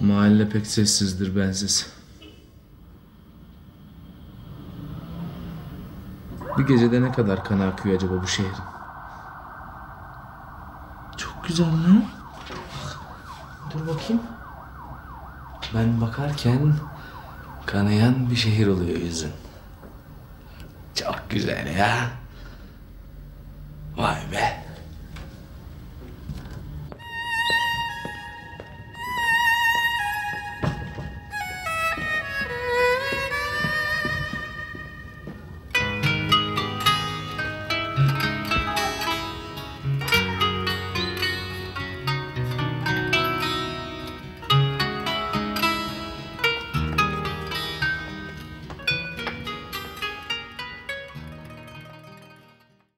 Mahalle pek sessizdir bensiz. Bir gecede ne kadar kan akıyor acaba bu şehrin? Çok güzel lan. Dur bakayım. Ben bakarken kanayan bir şehir oluyor yüzün. Çok güzel ya. Vay be.